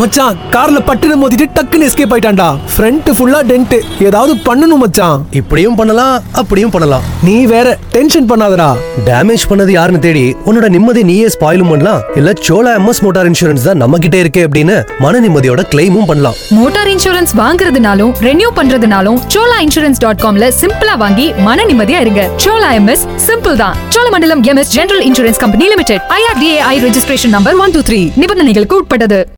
மச்சான் கார்ல பட்டுன மோதிட்டு டக்குன்னு எஸ்கேப் ஆயிட்டான்டா. ஃப்ரண்ட் ஃபுல்லா டென்ட் ஏதாவது பண்ணணும் மச்சான். இப்படியும் பண்ணலாம் அப்படியும் பண்ணலாம். நீ வேற டென்ஷன் பண்ணாதடா. டேமேஜ் பண்ணது யாருன்னு தேடி உன்னோட நிம்மதி நீயே ஸ்பாயிலும் பண்ணலாம். இல்ல சோலா எம்எஸ் மோட்டார் இன்சூரன்ஸ் தான் நம்ம கிட்டே இருக்கு அப்படின்னு மன நிம்மதியோட கிளைமும் பண்ணலாம். மோட்டார் இன்சூரன்ஸ் வாங்குறதுனாலும் ரெனியூ பண்றதுனாலும் சோலா இன்சூரன்ஸ் டாட் காம்ல சிம்பிளா வாங்கி மன நிம்மதியா இருங்க. சோலா எம்எஸ் சிம்பிள் தான். Cholamandalam MS general insurance company limited IRDAI registration number one two three நிபந்தனைகளுக்கு உட்பட்டது.